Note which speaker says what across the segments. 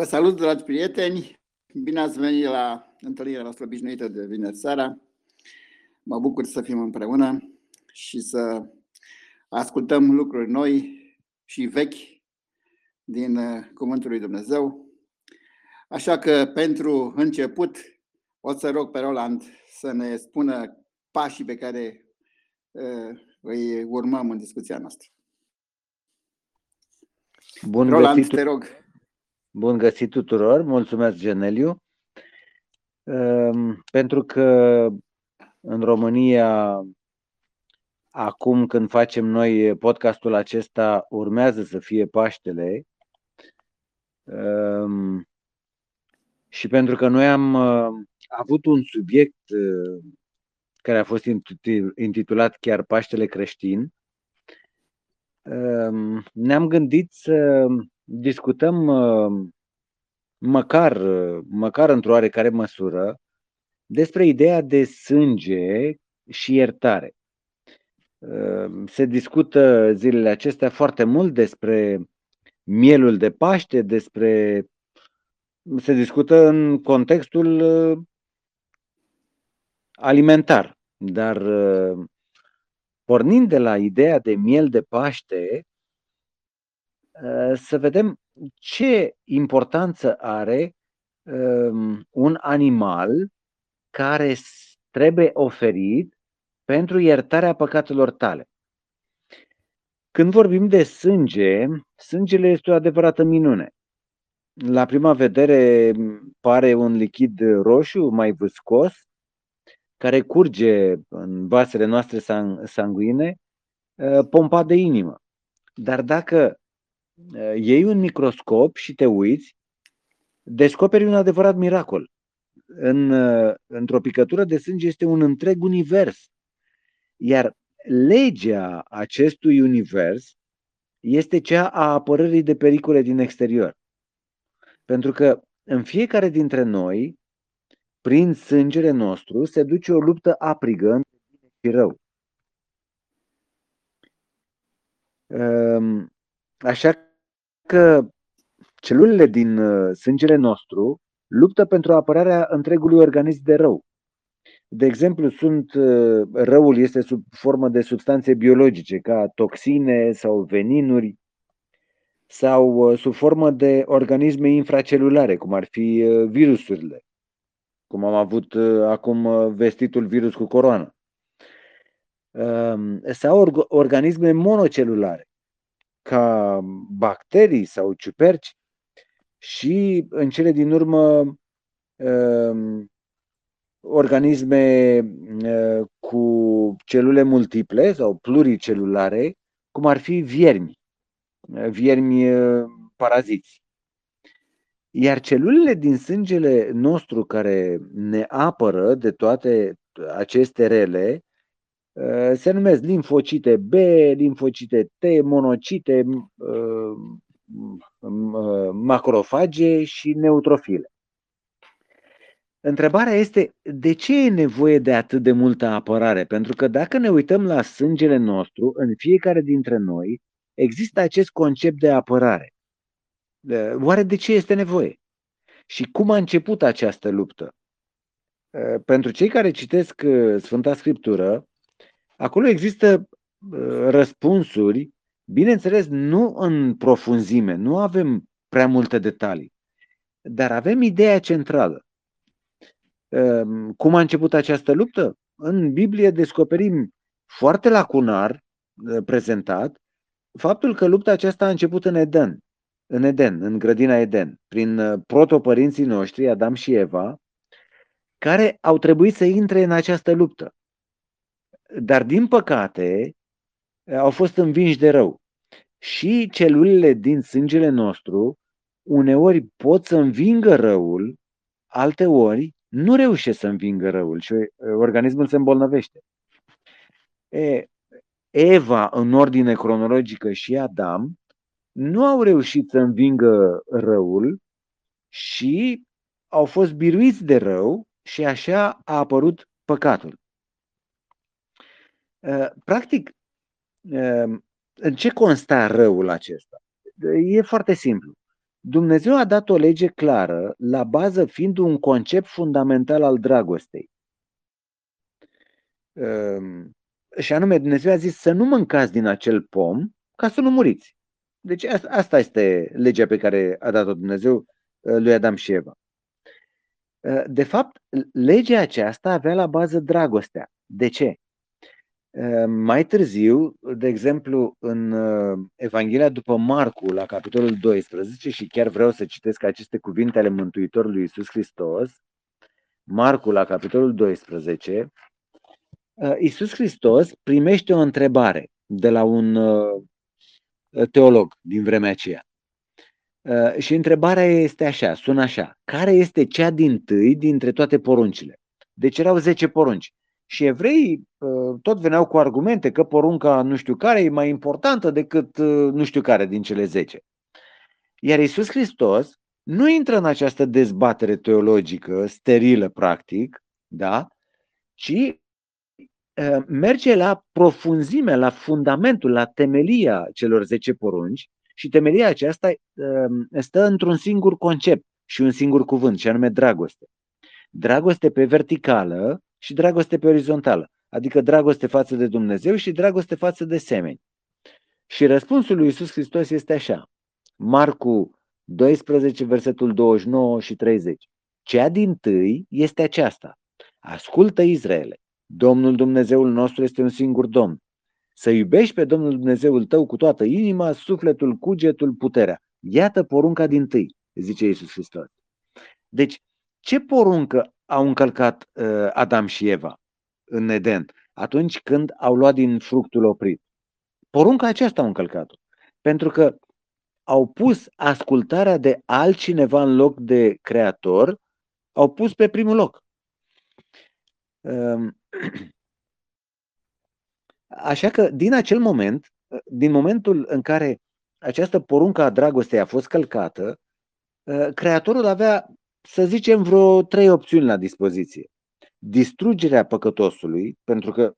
Speaker 1: Vă salut, dragi prieteni! Bine ați venit la întâlnirea noastră obișnuită de vineri seara. Mă bucur să fim împreună și să ascultăm lucruri noi și vechi din uh, Cuvântul lui Dumnezeu. Așa că, pentru început, o să rog pe Roland să ne spună pașii pe care uh, îi urmăm în discuția noastră.
Speaker 2: Bun Roland, găsit, te rog. Bun găsit tuturor, mulțumesc Geneliu. Ehm, pentru că în România, acum când facem noi podcastul acesta, urmează să fie Paștele. Ehm, și pentru că noi am uh, avut un subiect uh, care a fost intitulat chiar Paștele creștin, ehm, ne-am gândit să discutăm uh, măcar, măcar într-o oarecare măsură despre ideea de sânge și iertare. Uh, se discută zilele acestea foarte mult despre mielul de Paște, despre se discută în contextul uh, alimentar, dar pornind de la ideea de miel de Paște, Uh, să vedem ce importanță are um, un animal care trebuie oferit pentru iertarea păcatelor tale. Când vorbim de sânge, sângele este o adevărată minune. La prima vedere pare un lichid roșu, mai viscos, care curge în vasele noastre sanguine, uh, pompat de inimă. Dar dacă Eh, iei un microscop și te uiți, descoperi un adevărat miracol. În, eh, într-o picătură de sânge este un întreg univers. Iar legea acestui univers este cea a apărării de pericole din exterior. Pentru că în fiecare dintre noi, prin sângele nostru, se duce o luptă aprigă între bine și rău. Ehm, așa că celulele din uh, sângele nostru luptă pentru apărarea întregului organism de rău. De exemplu, sunt, uh, răul este sub formă de substanțe biologice, ca toxine sau veninuri, sau uh, sub formă de organisme infracelulare, cum ar fi virusurile, cum am avut acum vestitul virus cu coroană, um, sau organisme monocelulare, ca bacterii sau ciuperci și în cele din urmă um, organisme uh, cu celule multiple sau pluricelulare, cum ar fi viermi, uh, viermi uh, paraziți. Iar celulele din sângele nostru care ne apără de toate aceste rele Uh, se numesc limfocite B, limfocite T, monocite, uh, uh, macrofage și neutrofile. Întrebarea este de ce e nevoie de atât de multă apărare? Pentru că dacă ne uităm la sângele nostru, în fiecare dintre noi există acest concept de apărare. Oare de ce este nevoie? Și cum a început această luptă? Pentru cei care citesc Sfânta Scriptură, Acolo există uh, răspunsuri, bineînțeles, nu în profunzime, nu avem prea multe detalii, dar avem ideea centrală. Um, cum a început această luptă? În Biblie descoperim foarte lacunar uh, prezentat faptul că lupta aceasta a început în Eden, în Eden, în grădina Eden, prin uh, protopărinții noștri, Adam și Eva, care au trebuit să intre în această luptă. Dar, din păcate, au fost învinși de rău. Și celulele din sângele nostru uneori pot să învingă răul, alte ori nu reușesc să învingă răul și organismul se îmbolnăvește. E, Eva, în ordine cronologică, și Adam nu au reușit să învingă răul și au fost biruiți de rău și așa a apărut păcatul. Uh, practic, uh, în ce consta răul acesta? E foarte simplu. Dumnezeu a dat o lege clară, la bază fiind un concept fundamental al dragostei. Ehm, și anume, Dumnezeu a zis să nu mâncați din acel pom ca să nu muriți. Deci asta este legea pe care a dat-o Dumnezeu eh, lui Adam și Eva. Eh, de fapt, legea aceasta avea la bază dragostea. De ce? Ehm, mai târziu, de exemplu, în eh, Evanghelia după Marcu, la capitolul 12, și chiar vreau să citesc aceste cuvinte ale Mântuitorului Iisus Hristos, Marcu, la capitolul 12, eh, Iisus Hristos primește o întrebare de la un teolog din vremea aceea. Și întrebarea este așa, sună așa, care este cea din tâi dintre toate poruncile? Deci erau 10 porunci. Și evreii uh, tot veneau cu argumente că porunca nu știu care e mai importantă decât uh, nu știu care din cele 10. Iar Isus Hristos nu intră în această dezbatere teologică, sterilă practic, da? ci uh, merge la profunzime, la fundamentul, la temelia celor 10 porunci și temelia aceasta stă într-un singur concept și un singur cuvânt, și anume dragoste. Dragoste pe verticală și dragoste pe orizontală, adică dragoste față de Dumnezeu și dragoste față de semeni. Și răspunsul lui Isus Hristos este așa. Marcu 12, versetul 29 și 30. Cea din tâi este aceasta. Ascultă Israele. Domnul Dumnezeul nostru este un singur Domn. Să iubești pe Domnul Dumnezeul tău cu toată inima, sufletul, cugetul, puterea. Iată porunca din tâi, zice Isus Hristos. Deci, ce poruncă au încălcat uh, Adam și Eva în Eden atunci când au luat din fructul oprit? Porunca aceasta au încălcat-o. Pentru că au pus ascultarea de altcineva în loc de creator, au pus pe primul loc. Um, așa că din acel moment, din momentul în care această poruncă a dragostei a fost călcată, uh, creatorul avea să zicem, vreo trei opțiuni la dispoziție. Distrugerea păcătosului, pentru că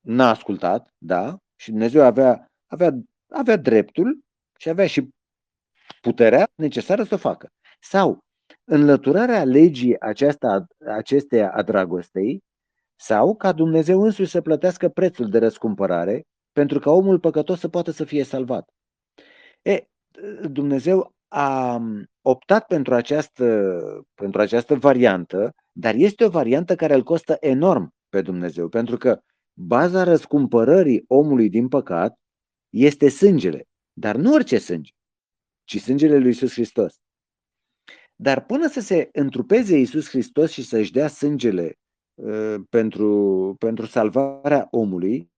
Speaker 2: n-a ascultat, da, și Dumnezeu avea, avea, avea dreptul și avea și puterea necesară să o facă. Sau înlăturarea legii aceasta, acesteia a dragostei, sau ca Dumnezeu însuși să plătească prețul de răscumpărare pentru ca omul păcătos să poată să fie salvat. E, Dumnezeu a optat pentru această, pentru această variantă, dar este o variantă care îl costă enorm pe Dumnezeu, pentru că baza răscumpărării omului din păcat este sângele, dar nu orice sânge, ci sângele lui Isus Hristos. Dar până să se întrupeze Isus Hristos și să-și dea sângele uh, pentru, pentru salvarea omului,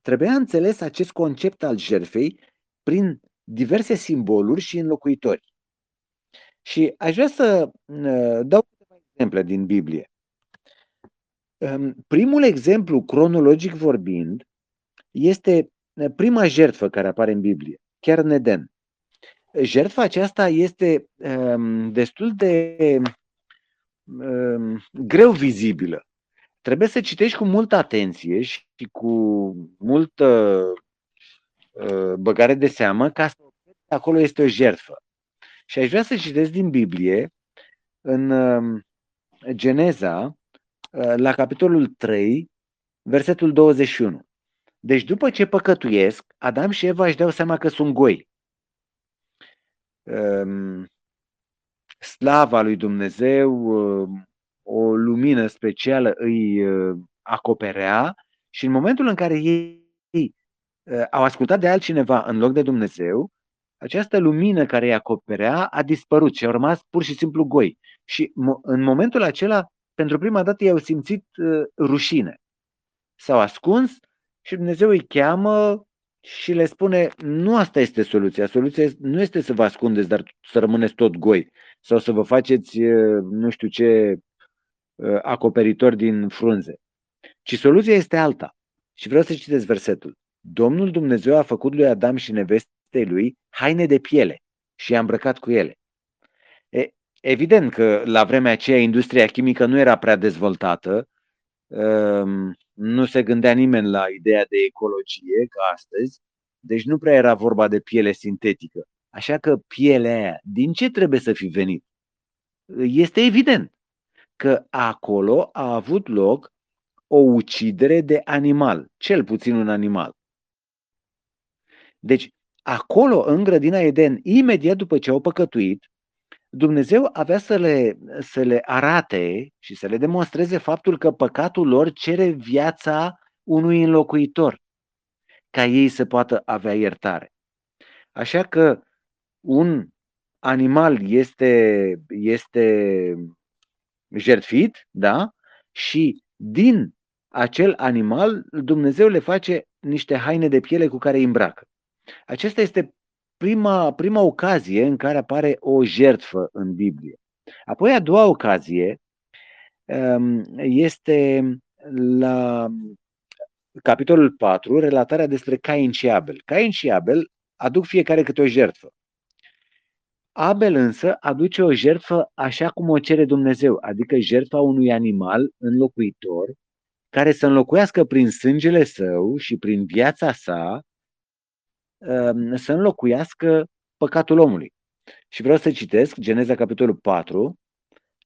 Speaker 2: trebuia înțeles acest concept al jertfei prin diverse simboluri și înlocuitori. Și aș vrea să ă, dau câteva exemple din Biblie. Primul exemplu, cronologic vorbind, este ă, prima jertfă care apare în Biblie, chiar în Eden. Jertfa aceasta este destul de greu vizibilă. Trebuie să citești cu multă atenție și cu multă ă, băgare de seamă ca să acolo este o jertfă. Și aș vrea să citesc din Biblie, în um, Geneza, uh, la capitolul 3, versetul 21. Deci după ce păcătuiesc, Adam și Eva își dau seama că sunt goi. Um, slava lui Dumnezeu, um, o lumină specială îi uh, acoperea și în momentul în care ei uh, au ascultat de altcineva în loc de Dumnezeu, această lumină care îi acoperea a dispărut și au rămas pur și simplu goi. Și în momentul acela, pentru prima dată, i-au simțit uh, rușine. S-au ascuns și Dumnezeu îi cheamă și le spune, nu asta este soluția. Soluția nu este să vă ascundeți, dar să rămâneți tot goi sau să vă faceți uh, nu știu ce uh, acoperitor din frunze. Ci soluția este alta. Și vreau să citesc versetul. Domnul Dumnezeu a făcut lui Adam și neveste nevestei lui haine de piele și i-a îmbrăcat cu ele. E, evident că la vremea aceea industria chimică nu era prea dezvoltată, um, nu se gândea nimeni la ideea de ecologie ca astăzi, deci nu prea era vorba de piele sintetică. Așa că pielea aia, din ce trebuie să fi venit? Este evident că acolo a avut loc o ucidere de animal, cel puțin un animal. Deci, acolo, în grădina Eden, imediat după ce au păcătuit, Dumnezeu avea să le, să le arate și să le demonstreze faptul că păcatul lor cere viața unui înlocuitor, ca ei să poată avea iertare. Așa că un animal este, este jertfit, da? Și din acel animal Dumnezeu le face niște haine de piele cu care îi îmbracă. Acesta este prima, prima ocazie în care apare o jertfă în Biblie. Apoi a doua ocazie um, este la capitolul 4, relatarea despre Cain și Abel. Cain și Abel aduc fiecare câte o jertfă. Abel însă aduce o jertfă așa cum o cere Dumnezeu, adică jertfa unui animal înlocuitor care să înlocuiască prin sângele său și prin viața sa um, să înlocuiască păcatul omului. Și vreau să citesc Geneza capitolul 4,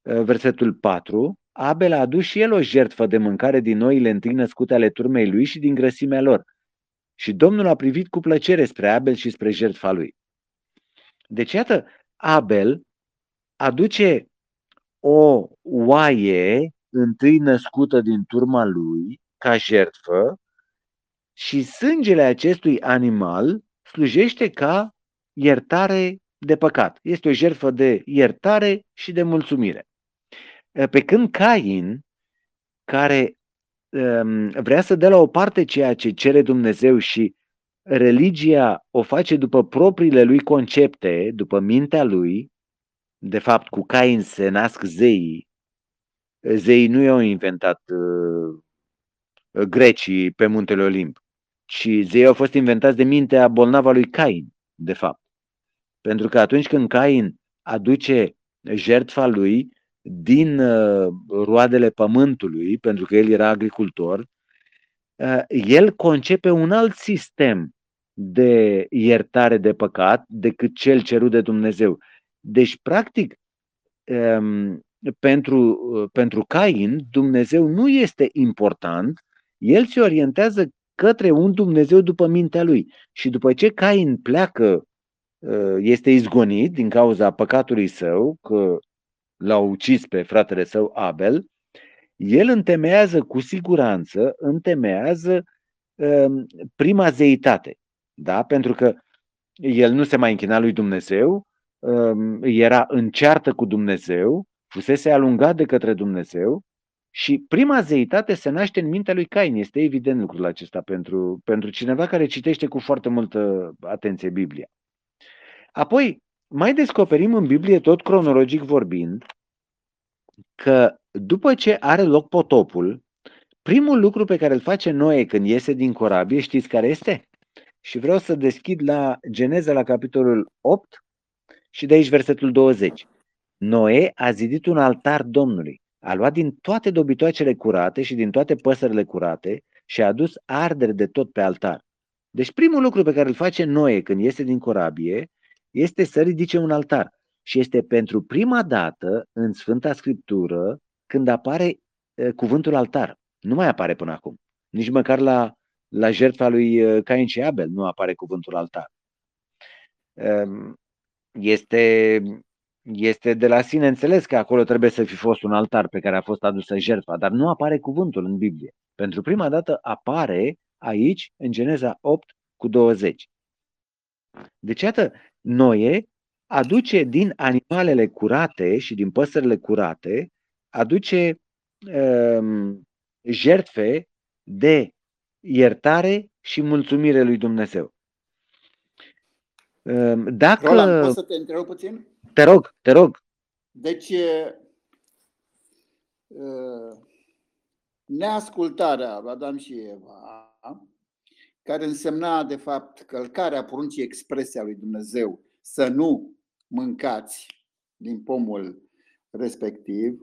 Speaker 2: uh, versetul 4. Abel a adus și el o jertfă de mâncare din noile întâi născute ale turmei lui și din grăsimea lor. Și Domnul a privit cu plăcere spre Abel și spre jertfa lui. Deci, iată, Abel aduce o oaie întâi născută din turma lui ca jertfă și sângele acestui animal slujește ca iertare de păcat. Este o jertfă de iertare și de mulțumire. Pe când Cain, care um, vrea să dea la o parte ceea ce cere Dumnezeu și religia o face după propriile lui concepte, după mintea lui, de fapt cu Cain se nasc zeii, zeii nu i-au inventat uh, grecii pe muntele Olimp, ci zeii au fost inventați de mintea bolnavă lui Cain, de fapt. Pentru că atunci când Cain aduce jertfa lui din uh, roadele pământului, pentru că el era agricultor, uh, el concepe un alt sistem de iertare de păcat decât cel cerut de Dumnezeu. Deci, practic, um, pentru, pentru Cain, Dumnezeu nu este important, el se orientează către un Dumnezeu după mintea lui. Și după ce Cain pleacă, uh, este izgonit din cauza păcatului său, că l-a ucis pe fratele său Abel, el întemeiază cu siguranță, întemeiază um, prima zeitate. Da? Pentru că el nu se mai închina lui Dumnezeu, um, era în ceartă cu Dumnezeu, fusese alungat de către Dumnezeu și prima zeitate se naște în mintea lui Cain. Este evident lucrul acesta pentru, pentru cineva care citește cu foarte multă atenție Biblia. Apoi, mai descoperim în Biblie, tot cronologic vorbind, că după ce are loc potopul, primul lucru pe care îl face Noe când iese din corabie, știți care este? Și vreau să deschid la Geneza, la capitolul 8 și de aici versetul 20. Noe a zidit un altar Domnului, a luat din toate dobitoacele curate și din toate păsările curate și a adus ardere de tot pe altar. Deci primul lucru pe care îl face Noe când iese din corabie este să ridice un altar. Și este pentru prima dată în Sfânta Scriptură când apare e, cuvântul altar. Nu mai apare până acum. Nici măcar la la jertfa lui uh, Cain și Abel nu apare cuvântul altar. Um, este, este de la sine înțeles că acolo trebuie să fi fost un altar pe care a fost adusă jertfa, dar nu apare cuvântul în Biblie. Pentru prima dată apare aici, în Geneza 8 cu 20. Deci, iată, Noe aduce din animalele curate și din păsările curate, aduce um, jertfe de iertare și mulțumire lui Dumnezeu. Ehm, dacă...
Speaker 1: Roland, poți să te întrerup puțin?
Speaker 2: Te rog, te rog.
Speaker 1: Deci, neascultarea lui Adam și Eva, care însemna, de fapt, călcarea poruncii expresia lui Dumnezeu să nu mâncați din pomul respectiv,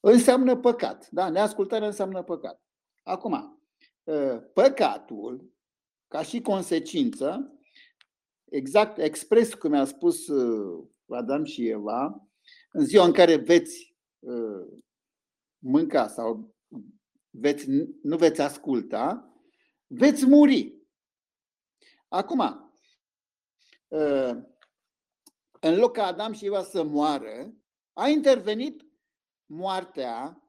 Speaker 1: înseamnă păcat. Da? Neascultarea înseamnă păcat. Acum, Ă, păcatul, ca și consecință, exact expres cum a spus uh, Adam și Eva, în ziua în care veți uh, mânca sau veți, nu veți asculta, veți muri. Acum, uh, în loc ca Adam și Eva să moară, a intervenit moartea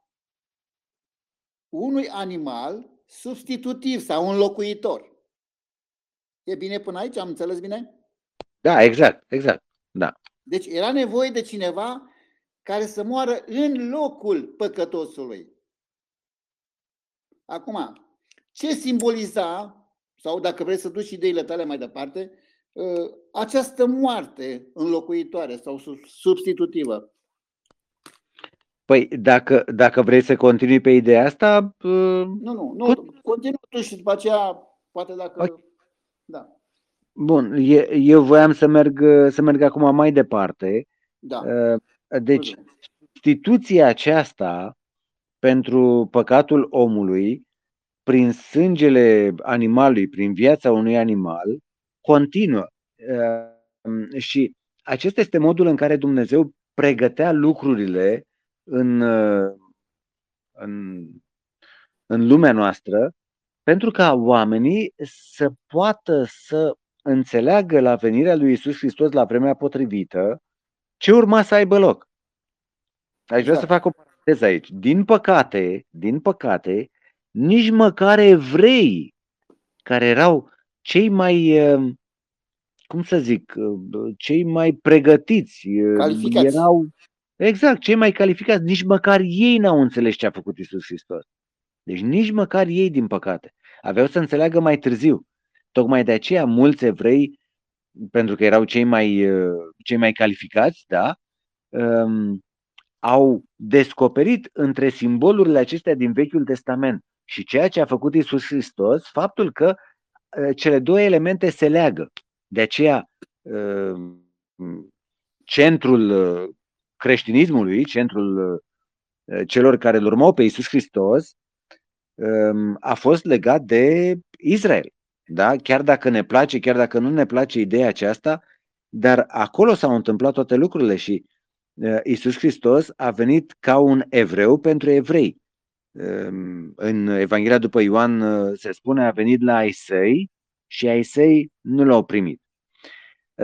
Speaker 1: unui animal substitutiv sau înlocuitor. E bine până aici? Am înțeles bine?
Speaker 2: Da, exact, exact. Da.
Speaker 1: Deci era nevoie de cineva care să moară în locul păcătosului. Acum, ce simboliza, sau dacă vrei să duci ideile tale mai departe, ă, această moarte înlocuitoare sau substitutivă?
Speaker 2: Păi, dacă, dacă vrei să continui pe ideea asta...
Speaker 1: Uh, nu, nu, nu, continui tu și după aceea, poate dacă... Okay. Da.
Speaker 2: Bun, eu voiam să merg, să merg acum mai departe.
Speaker 1: Da.
Speaker 2: Uh, deci, instituția aceasta pentru păcatul omului, prin sângele animalului, prin viața unui animal, continuă. Uh, și acesta este modul în care Dumnezeu pregătea lucrurile în, în, în lumea noastră pentru ca oamenii să poată să înțeleagă la venirea lui Isus Hristos la vremea potrivită ce urma să aibă loc. Aș vrea să fac o paranteză aici. Din păcate, din păcate, nici măcar evrei care erau cei mai, cum să zic, cei mai pregătiți,
Speaker 1: Calificați.
Speaker 2: erau Exact, cei mai calificați, nici măcar ei n-au înțeles ce a făcut Isus Hristos. Deci nici măcar ei, din păcate, aveau să înțeleagă mai târziu. Tocmai de aceea mulți evrei, pentru că erau cei mai, uh, cei mai calificați, da, um, au descoperit între simbolurile acestea din Vechiul Testament și ceea ce a făcut Isus Hristos, faptul că uh, cele două elemente se leagă. De aceea, uh, centrul creștinismului, centrul uh, celor care îl urmau pe Isus Hristos, um, a fost legat de Israel. Da? Chiar dacă ne place, chiar dacă nu ne place ideea aceasta, dar acolo s-au întâmplat toate lucrurile și uh, Isus Hristos a venit ca un evreu pentru evrei. Um, în Evanghelia după Ioan uh, se spune a venit la ai săi și ai săi nu l-au primit.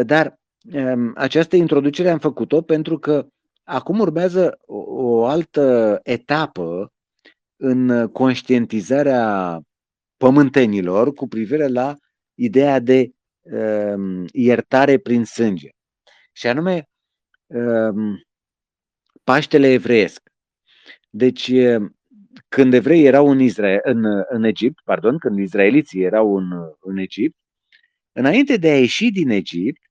Speaker 2: Dar um, această introducere am făcut-o pentru că Acum urmează o, o altă etapă în conștientizarea pământenilor cu privire la ideea de uh, iertare prin sânge. Și anume, uh, Paștele evreiesc. Deci, când evreii erau în, Israel, în, în Egipt, pardon, când izraeliții erau în, în Egipt, înainte de a ieși din Egipt,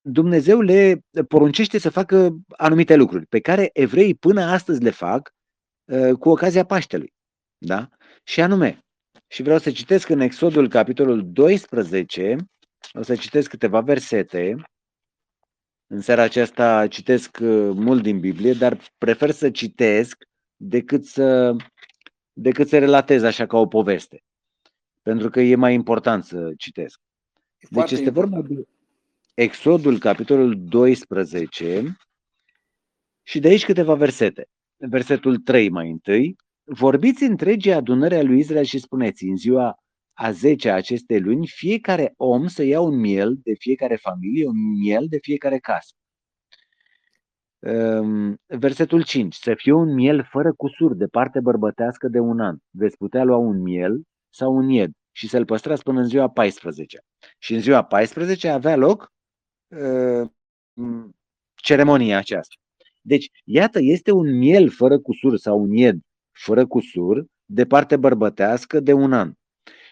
Speaker 2: Dumnezeu le poruncește să facă anumite lucruri pe care evrei până astăzi le fac uh, cu ocazia Paștelui. Da? Și anume, și vreau să citesc în Exodul capitolul 12, o să citesc câteva versete. În seara aceasta citesc uh, mult din Biblie, dar prefer să citesc decât să, decât să relatez așa ca o poveste. Pentru că e mai important să citesc. Deci este vorba de, Exodul, capitolul 12, și de aici câteva versete. Versetul 3 mai întâi. Vorbiți întregii adunări a lui Israel și spuneți, în ziua a 10 a acestei luni, fiecare om să ia un miel de fiecare familie, un miel de fiecare casă. Ehm, versetul 5. Să fie un miel fără cusur de parte bărbătească de un an. Veți putea lua un miel sau un ied și să-l păstrați până în ziua 14. Și în ziua 14 avea loc Uh, ceremonia aceasta. Deci, iată, este un miel fără cusur sau un ied fără cusur de parte bărbătească de un an.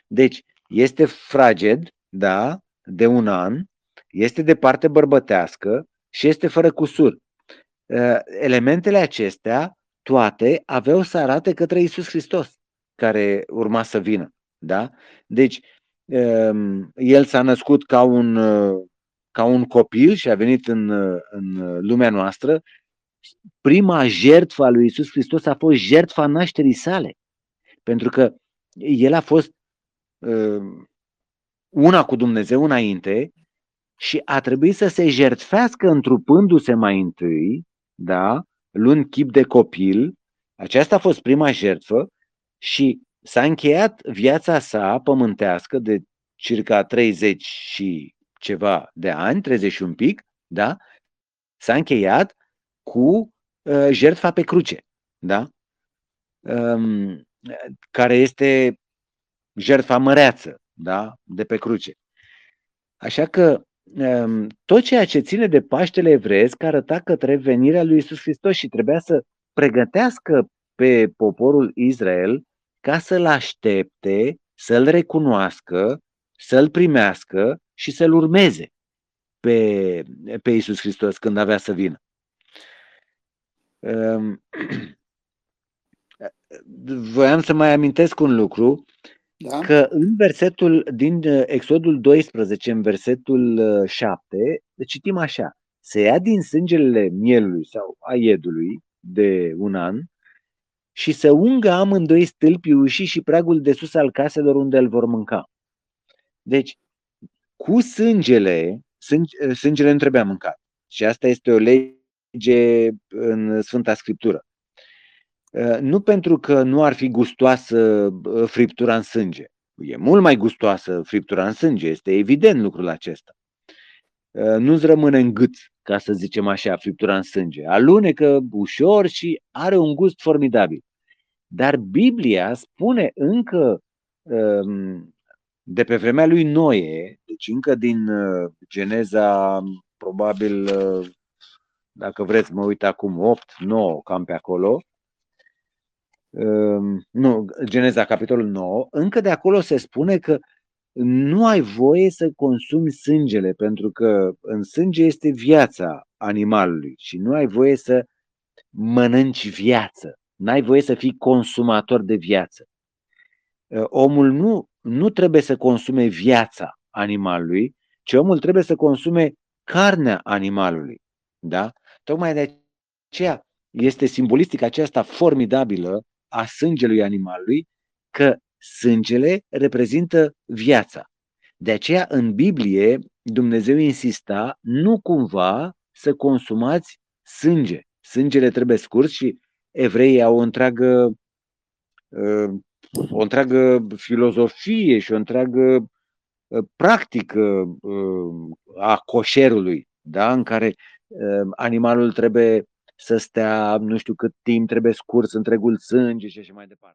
Speaker 2: Deci, este fraged, da, de un an, este de parte bărbătească și este fără cusur. Uh, elementele acestea, toate, aveau să arate către Isus Hristos, care urma să vină. Da? Deci, um, el s-a născut ca un uh, ca un copil și a venit în, în lumea noastră, prima jertfă a lui Isus Hristos a fost jertfa nașterii sale. Pentru că el a fost uh, una cu Dumnezeu înainte și a trebuit să se jertfească întrupându-se mai întâi, da, luând chip de copil. Aceasta a fost prima jertfă și s-a încheiat viața sa pământească de circa 30 și ceva de ani, 30 și un pic, da? S-a încheiat cu uh, jertfa pe cruce, da? Um, care este jertfa măreață, da? De pe cruce. Așa că um, tot ceea ce ține de Paștele Evresc arăta către venirea lui Isus Hristos și trebuia să pregătească pe poporul Israel ca să-l aștepte, să-l recunoască, să-l primească și să-l urmeze pe, pe Isus Hristos când avea să vină. Ehm, voiam să mai amintesc un lucru, da? că în versetul din Exodul 12, în versetul 7, citim așa, se ia din sângele mielului sau a iedului de un an și să ungă amândoi stâlpii ușii și pragul de sus al caselor unde îl vor mânca. Deci, cu sângele, sânge, sângele nu trebuia mâncat. Și asta este o lege în Sfânta Scriptură. Uh, nu pentru că nu ar fi gustoasă uh, friptura în sânge. E mult mai gustoasă friptura în sânge, este evident lucrul acesta. Uh, nu-ți rămâne în gât, ca să zicem așa, friptura în sânge. Alunecă ușor și are un gust formidabil. Dar Biblia spune încă um, de pe vremea lui Noe, deci încă din uh, Geneza, probabil, uh, dacă vreți, mă uit acum, 8, 9, cam pe acolo, um, nu, Geneza, capitolul 9, încă de acolo se spune că nu ai voie să consumi sângele, pentru că în sânge este viața animalului și nu ai voie să mănânci viață. N-ai voie să fii consumator de viață. Uh, omul nu nu trebuie să consume viața animalului, ci omul trebuie să consume carnea animalului. Da? Tocmai de aceea este simbolistica aceasta formidabilă a sângelui animalului, că sângele reprezintă viața. De aceea, în Biblie, Dumnezeu insista nu cumva să consumați sânge. Sângele trebuie scurs și evreii au o întreagă uh, o întreagă filozofie și o întreagă ă, practică ă, a coșerului, da? în care ă, animalul trebuie să stea nu știu cât timp, trebuie scurs întregul sânge și așa mai departe.